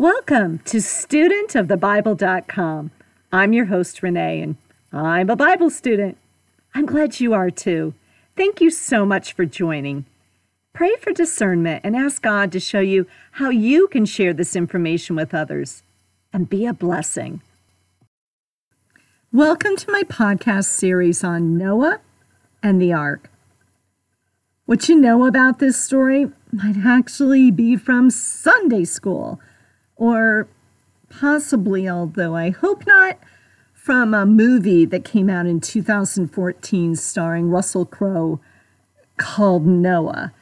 Welcome to studentofthebible.com. I'm your host, Renee, and I'm a Bible student. I'm glad you are too. Thank you so much for joining. Pray for discernment and ask God to show you how you can share this information with others and be a blessing. Welcome to my podcast series on Noah and the Ark. What you know about this story might actually be from Sunday school or possibly, although I hope not, from a movie that came out in 2014 starring Russell Crowe called Noah.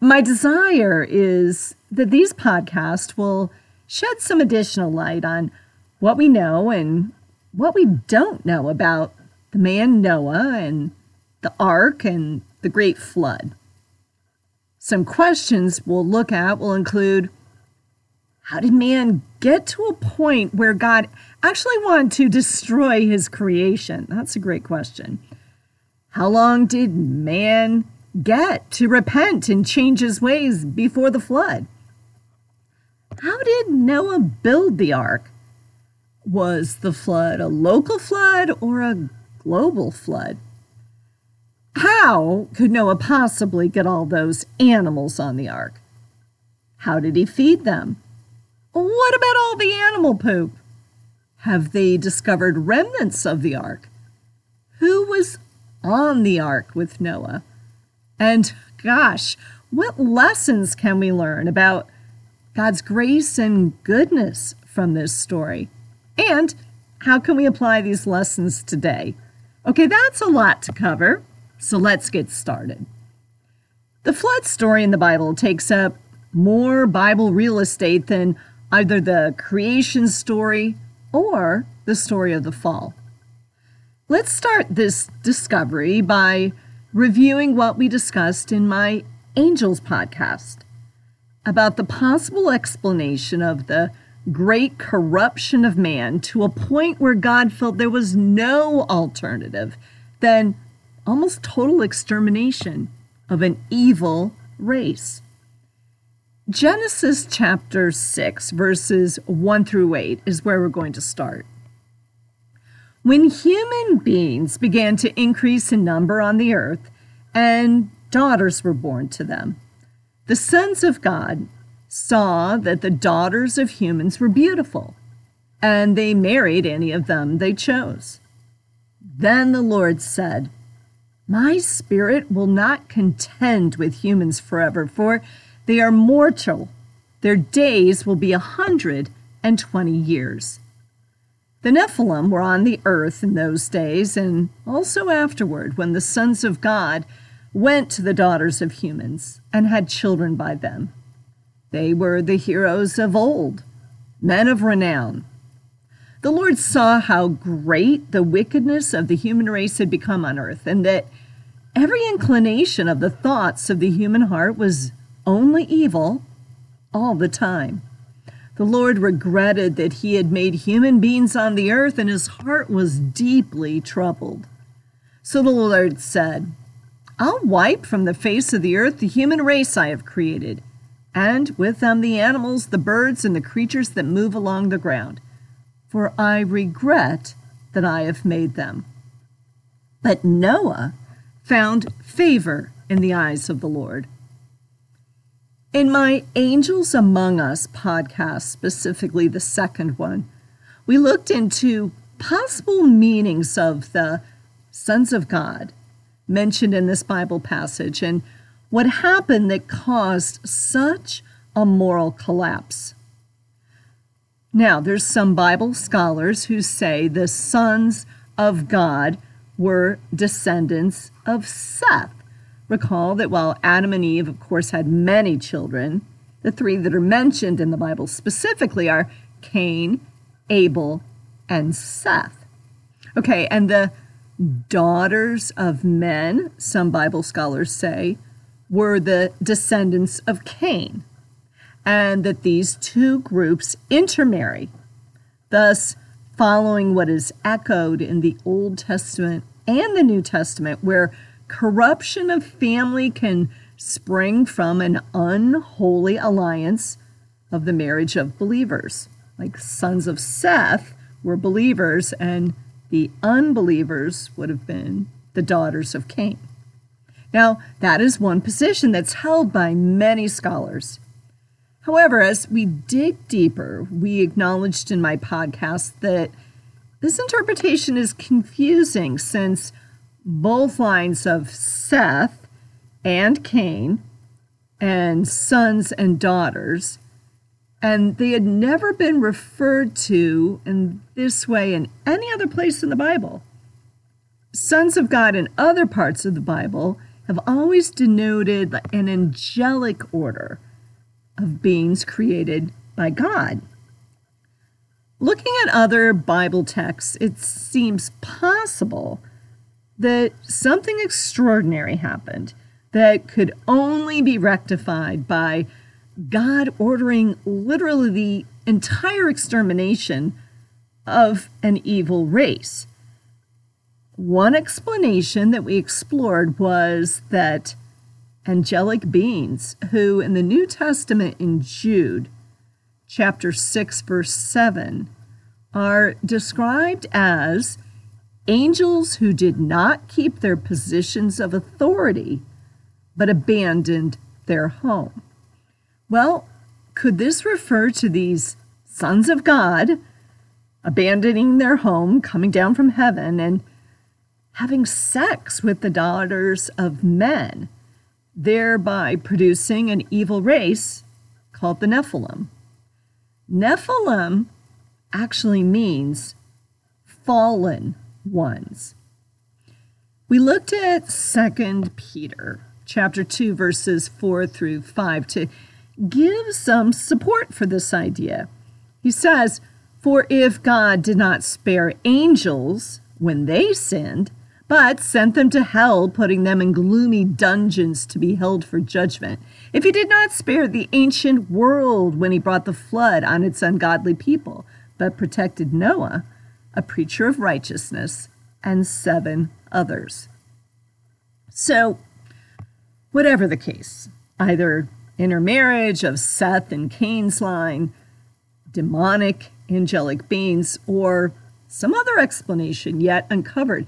My desire is that these podcasts will shed some additional light on what we know and what we don't know about the man Noah and the ark and the great flood. Some questions we'll look at will include how did man get to a point where God actually wanted to destroy his creation? That's a great question. How long did man get to repent and change his ways before the flood? How did Noah build the ark? Was the flood a local flood or a global flood? How could Noah possibly get all those animals on the ark? How did he feed them? What about all the animal poop? Have they discovered remnants of the ark? Who was on the ark with Noah? And gosh, what lessons can we learn about God's grace and goodness from this story? And how can we apply these lessons today? Okay, that's a lot to cover. So let's get started. The flood story in the Bible takes up more Bible real estate than either the creation story or the story of the fall. Let's start this discovery by reviewing what we discussed in my Angels podcast about the possible explanation of the great corruption of man to a point where God felt there was no alternative than almost total extermination of an evil race. Genesis chapter 6, verses 1 through 8 is where we're going to start. When human beings began to increase in number on the earth, and daughters were born to them, the sons of God saw that the daughters of humans were beautiful, and they married any of them they chose. Then the Lord said, my spirit will not contend with humans forever, for they are mortal. Their days will be a hundred and twenty years. The Nephilim were on the earth in those days, and also afterward, when the sons of God went to the daughters of humans and had children by them. They were the heroes of old, men of renown. The Lord saw how great the wickedness of the human race had become on earth, and that every inclination of the thoughts of the human heart was only evil all the time. The Lord regretted that he had made human beings on the earth, and his heart was deeply troubled. So the Lord said, I'll wipe from the face of the earth the human race I have created, and with them the animals, the birds, and the creatures that move along the ground, for I regret that I have made them. But Noah found favor in the eyes of the Lord. In my Angels Among Us podcast, specifically the second one, we looked into possible meanings of the sons of God mentioned in this Bible passage and what happened that caused such a moral collapse. Now, there's some Bible scholars who say the sons of God were descendants of Seth. Recall that while Adam and Eve, of course, had many children, the three that are mentioned in the Bible specifically are Cain, Abel, and Seth. Okay, and the daughters of men, some Bible scholars say, were the descendants of Cain, and that these two groups intermarry, thus following what is echoed in the Old Testament and the New Testament, where corruption of family can spring from an unholy alliance of the marriage of believers. Like sons of Seth were believers, and the unbelievers would have been the daughters of Cain. Now, that is one position that's held by many scholars. However, as we dig deeper, we acknowledged in my podcast that this interpretation is confusing since both lines of Seth and Cain and sons and daughters, and they had never been referred to in this way in any other place in the Bible. Sons of God in other parts of the Bible have always denoted an angelic order of beings created by God. Looking at other Bible texts, it seems possible that something extraordinary happened that could only be rectified by God ordering literally the entire extermination of an evil race. One explanation that we explored was that angelic beings, who in the New Testament in Jude, chapter 6, verse 7, are described as angels who did not keep their positions of authority but abandoned their home. Well, could this refer to these sons of God abandoning their home, coming down from heaven, and having sex with the daughters of men, thereby producing an evil race called the Nephilim? Nephilim actually means fallen ones. We looked at Second Peter chapter 2 verses 4 through 5 to give some support for this idea. He says, "For if God did not spare angels when they sinned, but sent them to hell, putting them in gloomy dungeons to be held for judgment. If he did not spare the ancient world when he brought the flood on its ungodly people, but protected Noah, a preacher of righteousness, and seven others. So, whatever the case, either intermarriage of Seth and Cain's line, demonic angelic beings, or some other explanation yet uncovered,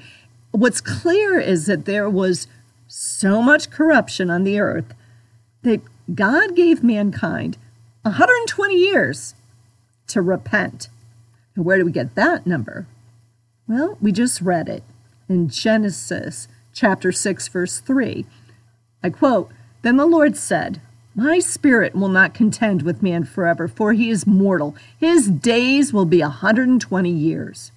what's clear is that there was so much corruption on the earth that God gave mankind 120 years to repent. And where do we get that number? Well, we just read it in Genesis chapter 6, verse 3. I quote Then the Lord said, My spirit will not contend with man forever, for he is mortal. His days will be a 120 years.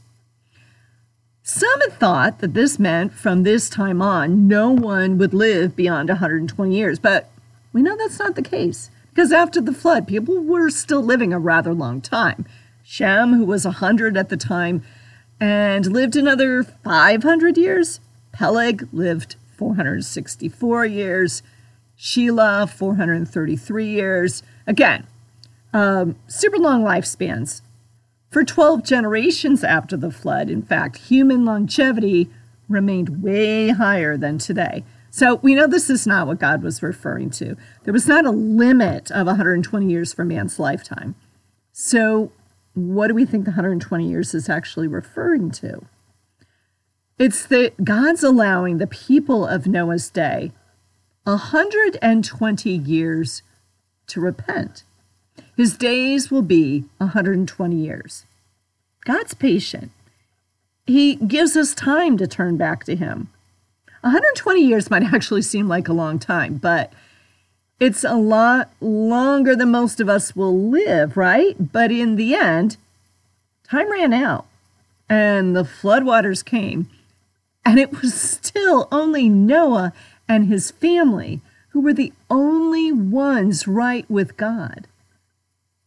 Some had thought that this meant from this time on, no one would live beyond 120 years, but we know that's not the case because after the flood, people were still living a rather long time. Shem, who was 100 at the time and lived another 500 years, Peleg lived 464 years, Shelah 433 years. Again, um, super long lifespans. For 12 generations after the flood, in fact, human longevity remained way higher than today. So we know this is not what God was referring to. There was not a limit of 120 years for man's lifetime. So, what do we think the 120 years is actually referring to? It's that God's allowing the people of Noah's day 120 years to repent. His days will be 120 years. God's patient. He gives us time to turn back to Him. 120 years might actually seem like a long time, but it's a lot longer than most of us will live, right? But in the end, time ran out and the floodwaters came, and it was still only Noah and his family who were the only ones right with God.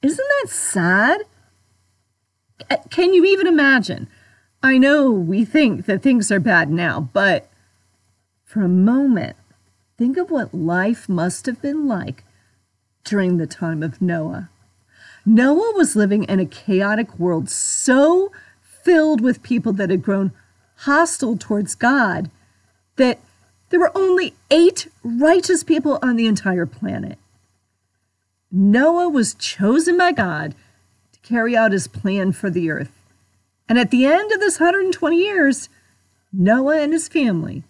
Isn't that sad? Can you even imagine? I know we think that things are bad now, but for a moment, think of what life must have been like during the time of Noah. Noah was living in a chaotic world so filled with people that had grown hostile towards God that there were only eight righteous people on the entire planet. Noah was chosen by God to carry out his plan for the earth. And at the end of this 120 years, Noah and his family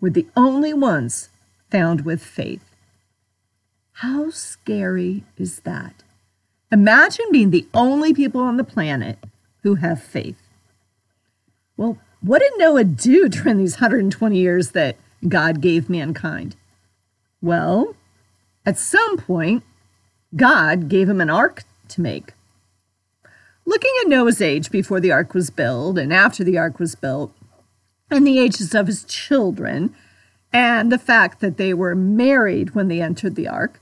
were the only ones found with faith. How scary is that? Imagine being the only people on the planet who have faith. Well, what did Noah do during these 120 years that God gave mankind? Well, at some point, God gave him an ark to make. Looking at Noah's age before the ark was built and after the ark was built, and the ages of his children, and the fact that they were married when they entered the ark,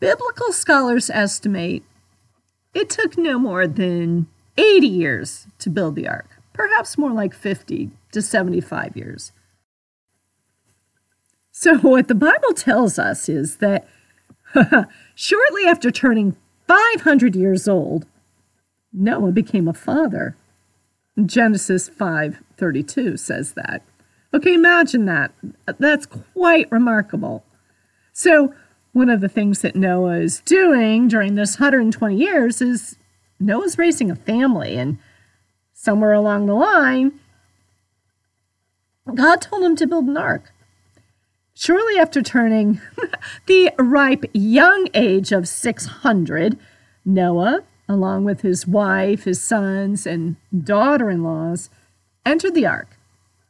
biblical scholars estimate it took no more than 80 years to build the ark, perhaps more like 50 to 75 years. So, what the Bible tells us is that Shortly after turning 500 years old, Noah became a father. Genesis 5:32 says that. Okay, imagine that. That's quite remarkable. So, one of the things that Noah is doing during this 120 years is Noah's raising a family and somewhere along the line God told him to build an ark. Shortly after turning the ripe young age of 600, Noah, along with his wife, his sons, and daughter in laws, entered the ark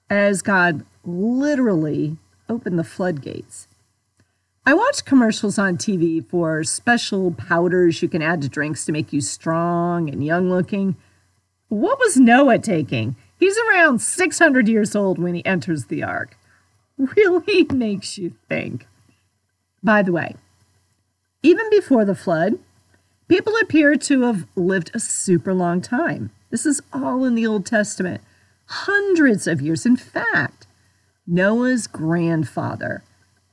as God literally opened the floodgates. I watch commercials on TV for special powders you can add to drinks to make you strong and young looking. What was Noah taking? He's around 600 years old when he enters the ark. really makes you think. By the way, even before the flood, people appear to have lived a super long time. This is all in the Old Testament, hundreds of years. In fact, Noah's grandfather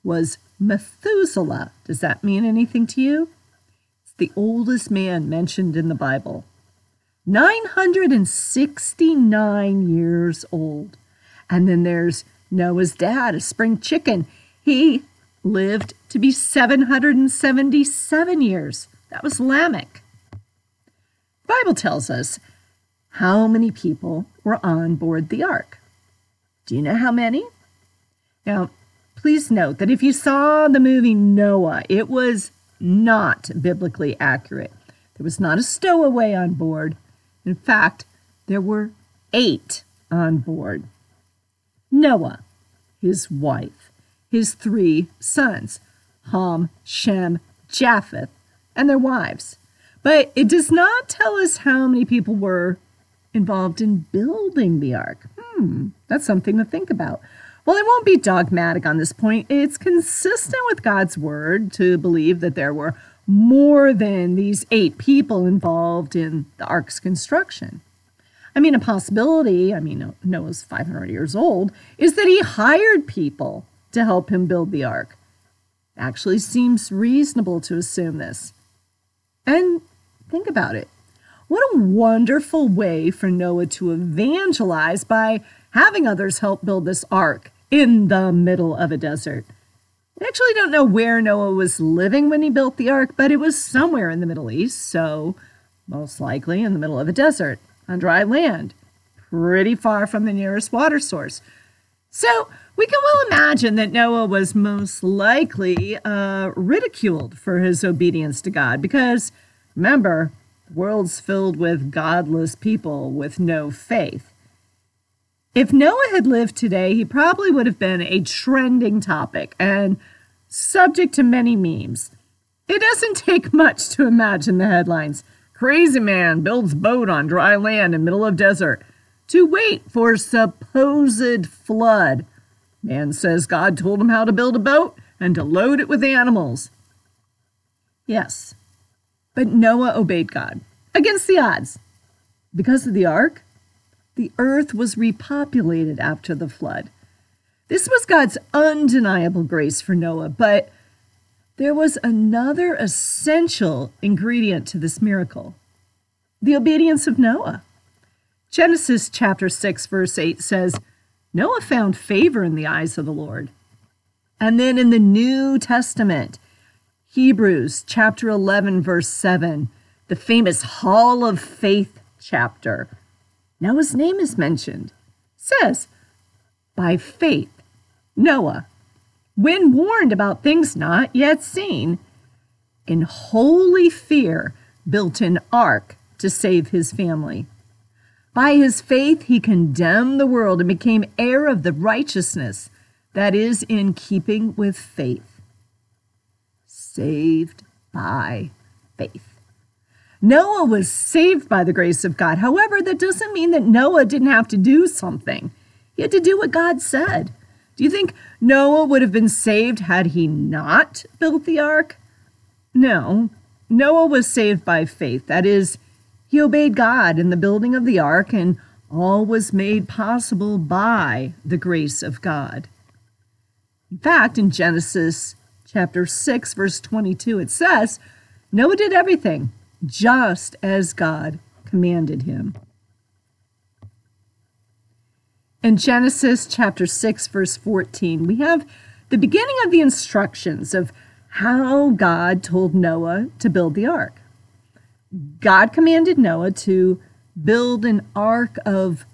was Methuselah. Does that mean anything to you? It's the oldest man mentioned in the Bible. 969 years old. And then there's Noah's dad, a spring chicken. He lived to be 777 years. That was Lamech. The Bible tells us how many people were on board the ark. Do you know how many? Now, please note that if you saw the movie Noah, it was not biblically accurate. There was not a stowaway on board. In fact, there were eight on board. Noah, his wife, his three sons, Ham, Shem, Japheth, and their wives. But it does not tell us how many people were involved in building the ark. Hmm, that's something to think about. Well, I won't be dogmatic on this point. It's consistent with God's word to believe that there were more than these eight people involved in the ark's construction. I mean, a possibility, I mean, Noah's 500 years old, is that he hired people to help him build the ark. Actually, seems reasonable to assume this. And think about it. What a wonderful way for Noah to evangelize by having others help build this ark in the middle of a desert. We actually don't know where Noah was living when he built the ark, but it was somewhere in the Middle East, so most likely in the middle of a desert on dry land, pretty far from the nearest water source. So we can well imagine that Noah was most likely uh, ridiculed for his obedience to God because remember, the world's filled with godless people with no faith. If Noah had lived today, he probably would have been a trending topic and subject to many memes. It doesn't take much to imagine the headlines. Crazy man builds boat on dry land in middle of desert to wait for supposed flood. Man says God told him how to build a boat and to load it with animals. Yes, but Noah obeyed God against the odds. Because of the ark, the earth was repopulated after the flood. This was God's undeniable grace for Noah, but there was another essential ingredient to this miracle the obedience of Noah. Genesis chapter 6, verse 8 says, Noah found favor in the eyes of the Lord. And then in the New Testament, Hebrews chapter 11, verse 7, the famous Hall of Faith chapter. Noah's name is mentioned. Says, by faith, Noah, when warned about things not yet seen, in holy fear built an ark to save his family. By his faith, he condemned the world and became heir of the righteousness that is in keeping with faith. Saved by faith. Noah was saved by the grace of God. However, that doesn't mean that Noah didn't have to do something. He had to do what God said. Do you think Noah would have been saved had he not built the ark? No. Noah was saved by faith. That is, he obeyed God in the building of the ark, and all was made possible by the grace of God. In fact, in Genesis chapter 6, verse 22, it says, Noah did everything just as God commanded him. In Genesis chapter 6, verse 14, we have the beginning of the instructions of how God told Noah to build the ark. God commanded Noah to build an ark of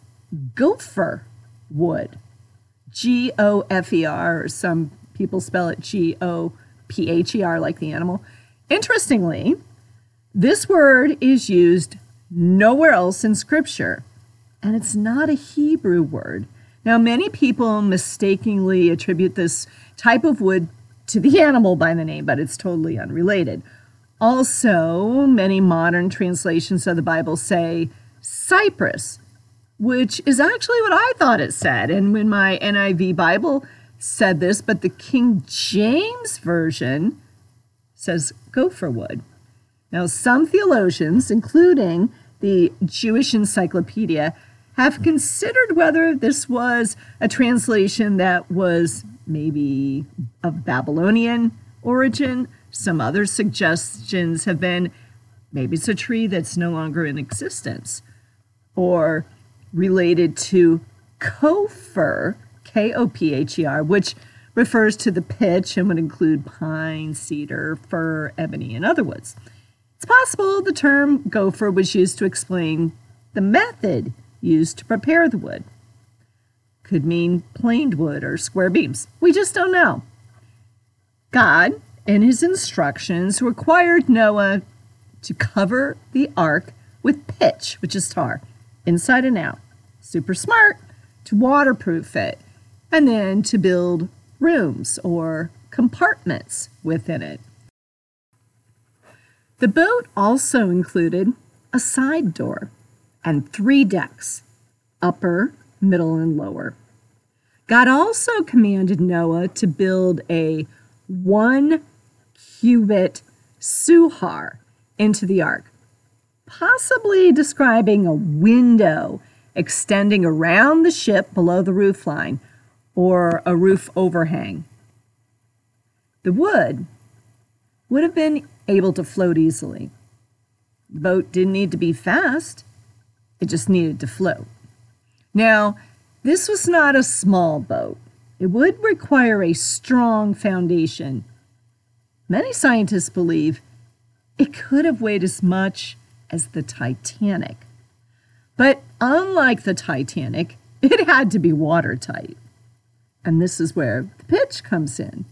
gopher wood. G O F E R, or some people spell it G O P H E R, like the animal. Interestingly, this word is used nowhere else in Scripture, and it's not a Hebrew word. Now, many people mistakenly attribute this type of wood to the animal by the name, but it's totally unrelated. Also, many modern translations of the Bible say cypress, which is actually what I thought it said. And when my NIV Bible said this, but the King James Version says gopher wood. Now, some theologians, including the Jewish Encyclopedia, have considered whether this was a translation that was maybe of Babylonian origin some other suggestions have been maybe it's a tree that's no longer in existence or related to kopher, K O P H E R, which refers to the pitch and would include pine, cedar, fir, ebony, and other woods. It's possible the term gopher was used to explain the method used to prepare the wood. Could mean planed wood or square beams. We just don't know. God in his instructions required Noah to cover the ark with pitch, which is tar, inside and out. Super smart to waterproof it, and then to build rooms or compartments within it. The boat also included a side door and three decks upper, middle, and lower. God also commanded Noah to build a one cubit suhar into the ark, possibly describing a window extending around the ship below the roofline or a roof overhang. The wood would have been able to float easily. The boat didn't need to be fast, it just needed to float. Now, this was not a small boat. It would require a strong foundation Many scientists believe it could have weighed as much as the Titanic. But unlike the Titanic, it had to be watertight. And this is where the pitch comes in.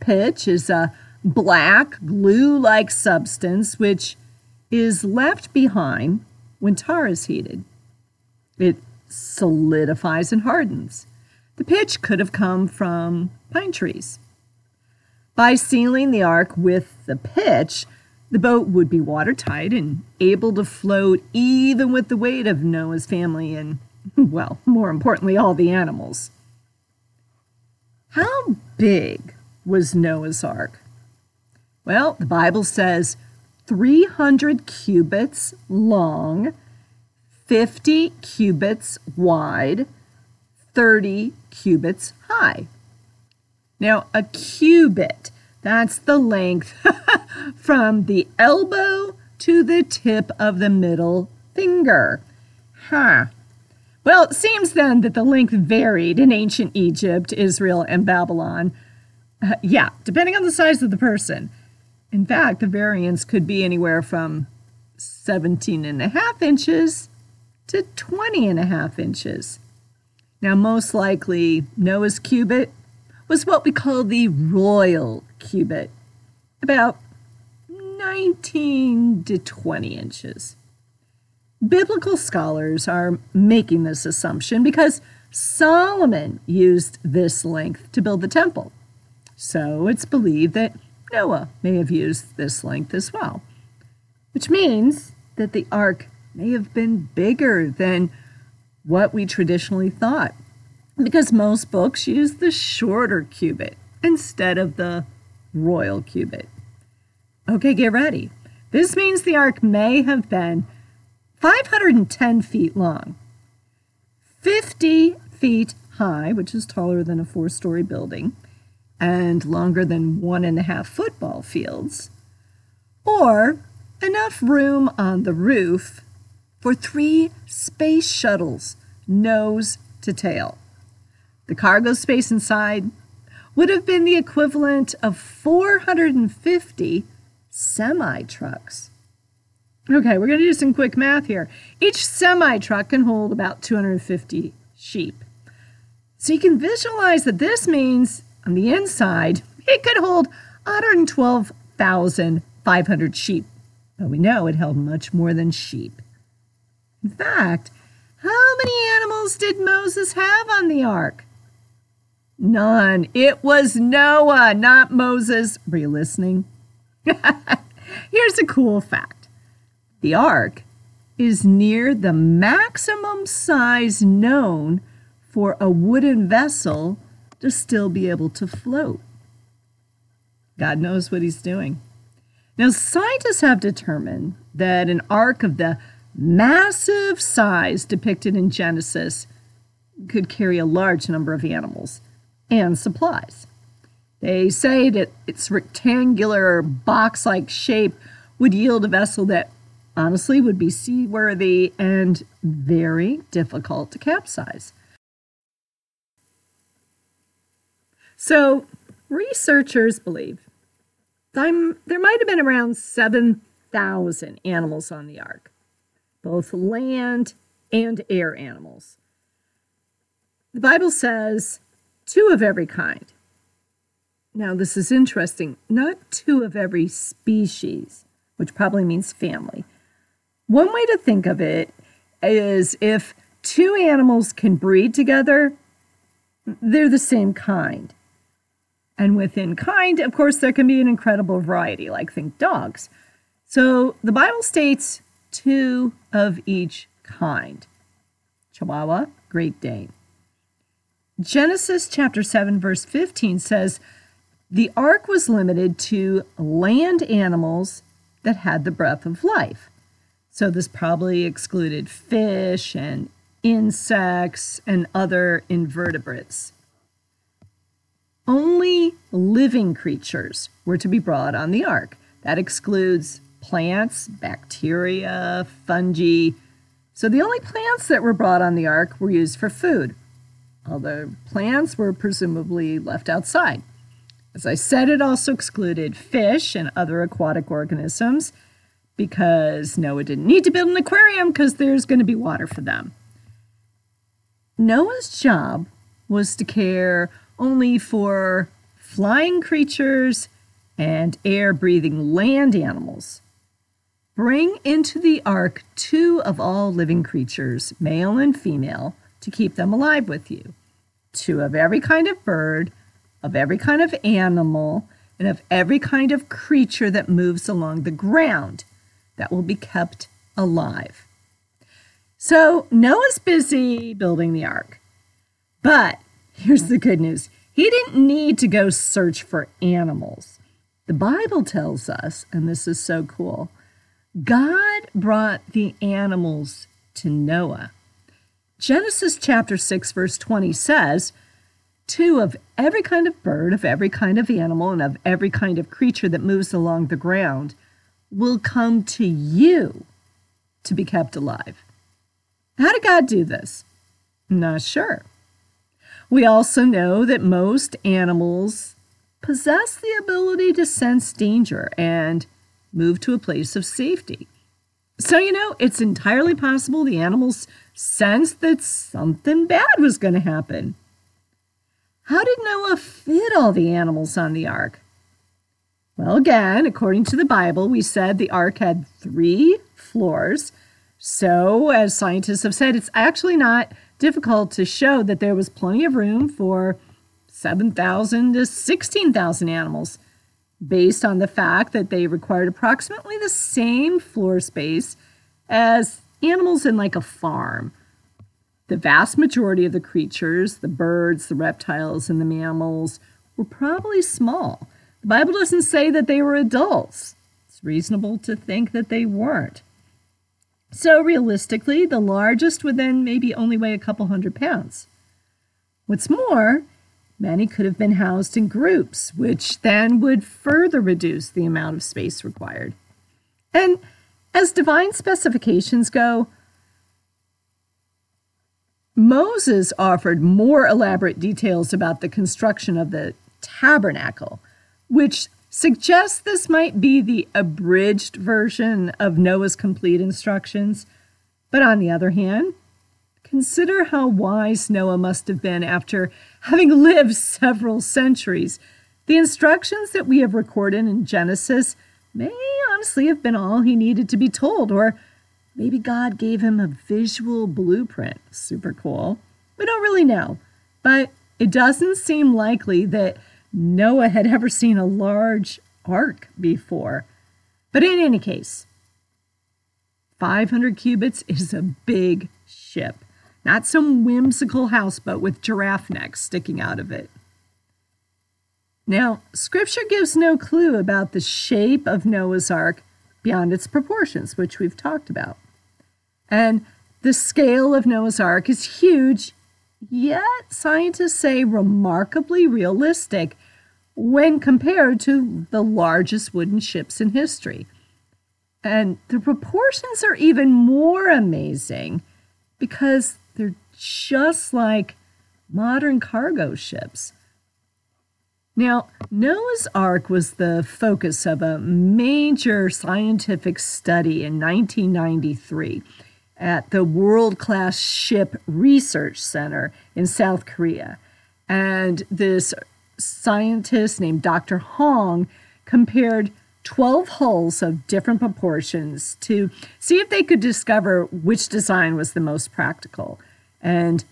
Pitch is a black, glue like substance which is left behind when tar is heated. It solidifies and hardens. The pitch could have come from pine trees. By sealing the ark with the pitch, the boat would be watertight and able to float even with the weight of Noah's family and, well, more importantly, all the animals. How big was Noah's ark? Well, the Bible says 300 cubits long, 50 cubits wide, 30 cubits high. Now, a cubit, that's the length from the elbow to the tip of the middle finger. Huh. Well, it seems then that the length varied in ancient Egypt, Israel, and Babylon. Uh, yeah, depending on the size of the person. In fact, the variance could be anywhere from 17 and a half inches to 20 and a half inches. Now, most likely, Noah's cubit was what we call the royal cubit, about 19 to 20 inches. Biblical scholars are making this assumption because Solomon used this length to build the temple. So it's believed that Noah uh, may have used this length as well, which means that the ark may have been bigger than what we traditionally thought, because most books use the shorter cubit instead of the royal cubit. Okay, get ready. This means the ark may have been 510 feet long, 50 feet high, which is taller than a four story building, and longer than one and a half football fields, or enough room on the roof for three space shuttles, nose to tail. The cargo space inside would have been the equivalent of 450 semi trucks. Okay, we're going to do some quick math here. Each semi truck can hold about 250 sheep. So you can visualize that this means on the inside, it could hold 112,500 sheep. But we know it held much more than sheep. In fact, how many animals did Moses have on the ark? None. It was Noah, not Moses. Were you listening? Here's a cool fact the ark is near the maximum size known for a wooden vessel to still be able to float. God knows what he's doing. Now, scientists have determined that an ark of the massive size depicted in Genesis could carry a large number of animals and supplies. They say that its rectangular box like shape would yield a vessel that honestly would be seaworthy and very difficult to capsize. So, researchers believe there might have been around 7,000 animals on the ark, both land and air animals. The Bible says two of every kind. Now, this is interesting. Not two of every species, which probably means family. One way to think of it is if two animals can breed together, they're the same kind. And within kind, of course, there can be an incredible variety, like think dogs. So the Bible states two of each kind Chihuahua, Great Dane. Genesis chapter 7, verse 15 says, The ark was limited to land animals that had the breath of life. So this probably excluded fish and insects and other invertebrates. Only living creatures were to be brought on the ark. That excludes plants, bacteria, fungi. So the only plants that were brought on the ark were used for food. The plants were presumably left outside. As I said, it also excluded fish and other aquatic organisms because Noah didn't need to build an aquarium because there's going to be water for them. Noah's job was to care only for flying creatures and air breathing land animals. Bring into the ark two of all living creatures, male and female, to keep them alive with you. Two of every kind of bird, of every kind of animal, and of every kind of creature that moves along the ground that will be kept alive. So Noah's busy building the ark. But Here's the good news He didn't need to go search for animals. The Bible tells us, and this is so cool God brought the animals to Noah. Genesis chapter 6, verse 20 says, Two of every kind of bird, of every kind of animal, and of every kind of creature that moves along the ground will come to you to be kept alive. How did God do this? Not sure. We also know that most animals possess the ability to sense danger and move to a place of safety. So, you know, it's entirely possible the animals sensed that something bad was going to happen. How did Noah fit all the animals on the ark? Well, again, according to the Bible, we said the ark had three floors. So, as scientists have said, it's actually not difficult to show that there was plenty of room for 7,000 to 16,000 animals, based on the fact that they required approximately the same floor space as animals in like a farm. The vast majority of the creatures, the birds, the reptiles, and the mammals, were probably small the Bible doesn't say that they were adults. It's reasonable to think that they weren't. So, realistically, the largest would then maybe only weigh a couple hundred pounds. What's more, many could have been housed in groups, which then would further reduce the amount of space required. And as divine specifications go, Moses offered more elaborate details about the construction of the tabernacle which suggests this might be the abridged version of Noah's complete instructions. But on the other hand, consider how wise Noah must have been after having lived several centuries. The instructions that we have recorded in Genesis may honestly have been all he needed to be told, or maybe God gave him a visual blueprint. Super cool. We don't really know, but it doesn't seem likely that Noah had ever seen a large ark before. But in any case, 500 cubits is a big ship, not some whimsical houseboat with giraffe necks sticking out of it. Now, scripture gives no clue about the shape of Noah's ark beyond its proportions, which we've talked about. And the scale of Noah's ark is huge yet scientists say remarkably realistic when compared to the largest wooden ships in history. And the proportions are even more amazing because they're just like modern cargo ships. Now, Noah's Ark was the focus of a major scientific study in 1993 at the World Class Ship Research Center in South Korea. And this scientist named Dr. Hong compared 12 hulls of different proportions to see if they could discover which design was the most practical. And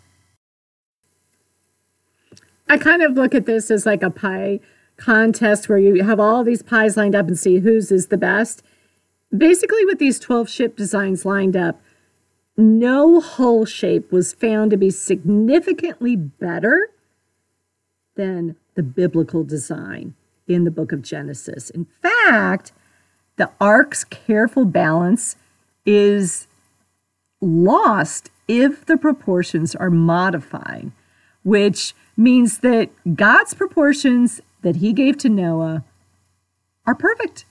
I kind of look at this as like a pie contest where you have all these pies lined up and see whose is the best. Basically, with these 12 ship designs lined up, no hull shape was found to be significantly better than the biblical design in the book of Genesis. In fact, the ark's careful balance is lost if the proportions are modified, which means that God's proportions that he gave to Noah are perfect.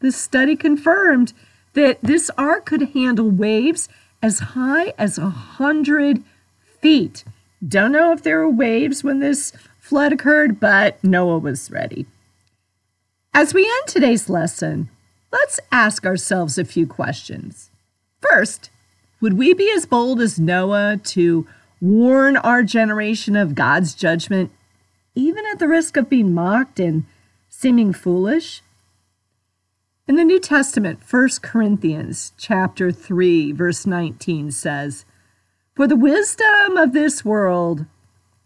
The study confirmed that this ark could handle waves as high as a hundred feet. Don't know if there were waves when this flood occurred, but Noah was ready. As we end today's lesson, let's ask ourselves a few questions. First, would we be as bold as Noah to warn our generation of God's judgment, even at the risk of being mocked and seeming foolish? In the New Testament, 1 Corinthians chapter 3 verse 19 says, "For the wisdom of this world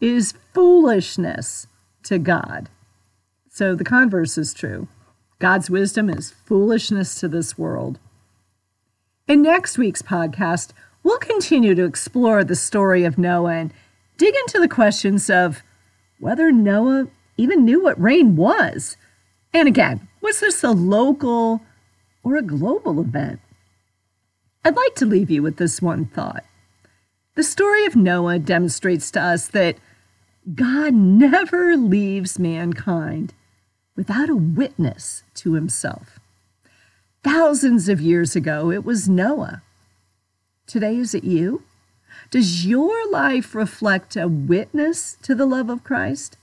is foolishness to God." So the converse is true. God's wisdom is foolishness to this world. In next week's podcast, we'll continue to explore the story of Noah and dig into the questions of whether Noah even knew what rain was. And again, was this a local or a global event? I'd like to leave you with this one thought. The story of Noah demonstrates to us that God never leaves mankind without a witness to himself. Thousands of years ago, it was Noah. Today, is it you? Does your life reflect a witness to the love of Christ?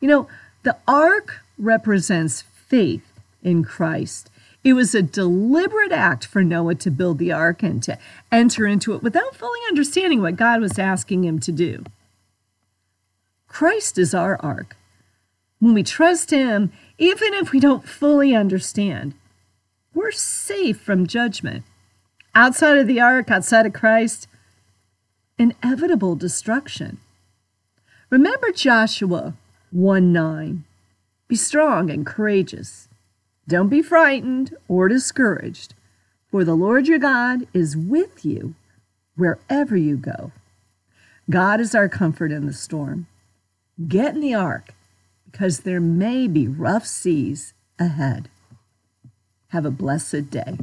You know, The ark represents faith in Christ. It was a deliberate act for Noah to build the ark and to enter into it without fully understanding what God was asking him to do. Christ is our ark. When we trust Him, even if we don't fully understand, we're safe from judgment. Outside of the ark, outside of Christ, inevitable destruction. Remember Joshua 1 9. Be strong and courageous. Don't be frightened or discouraged, for the Lord your God is with you wherever you go. God is our comfort in the storm. Get in the ark because there may be rough seas ahead. Have a blessed day.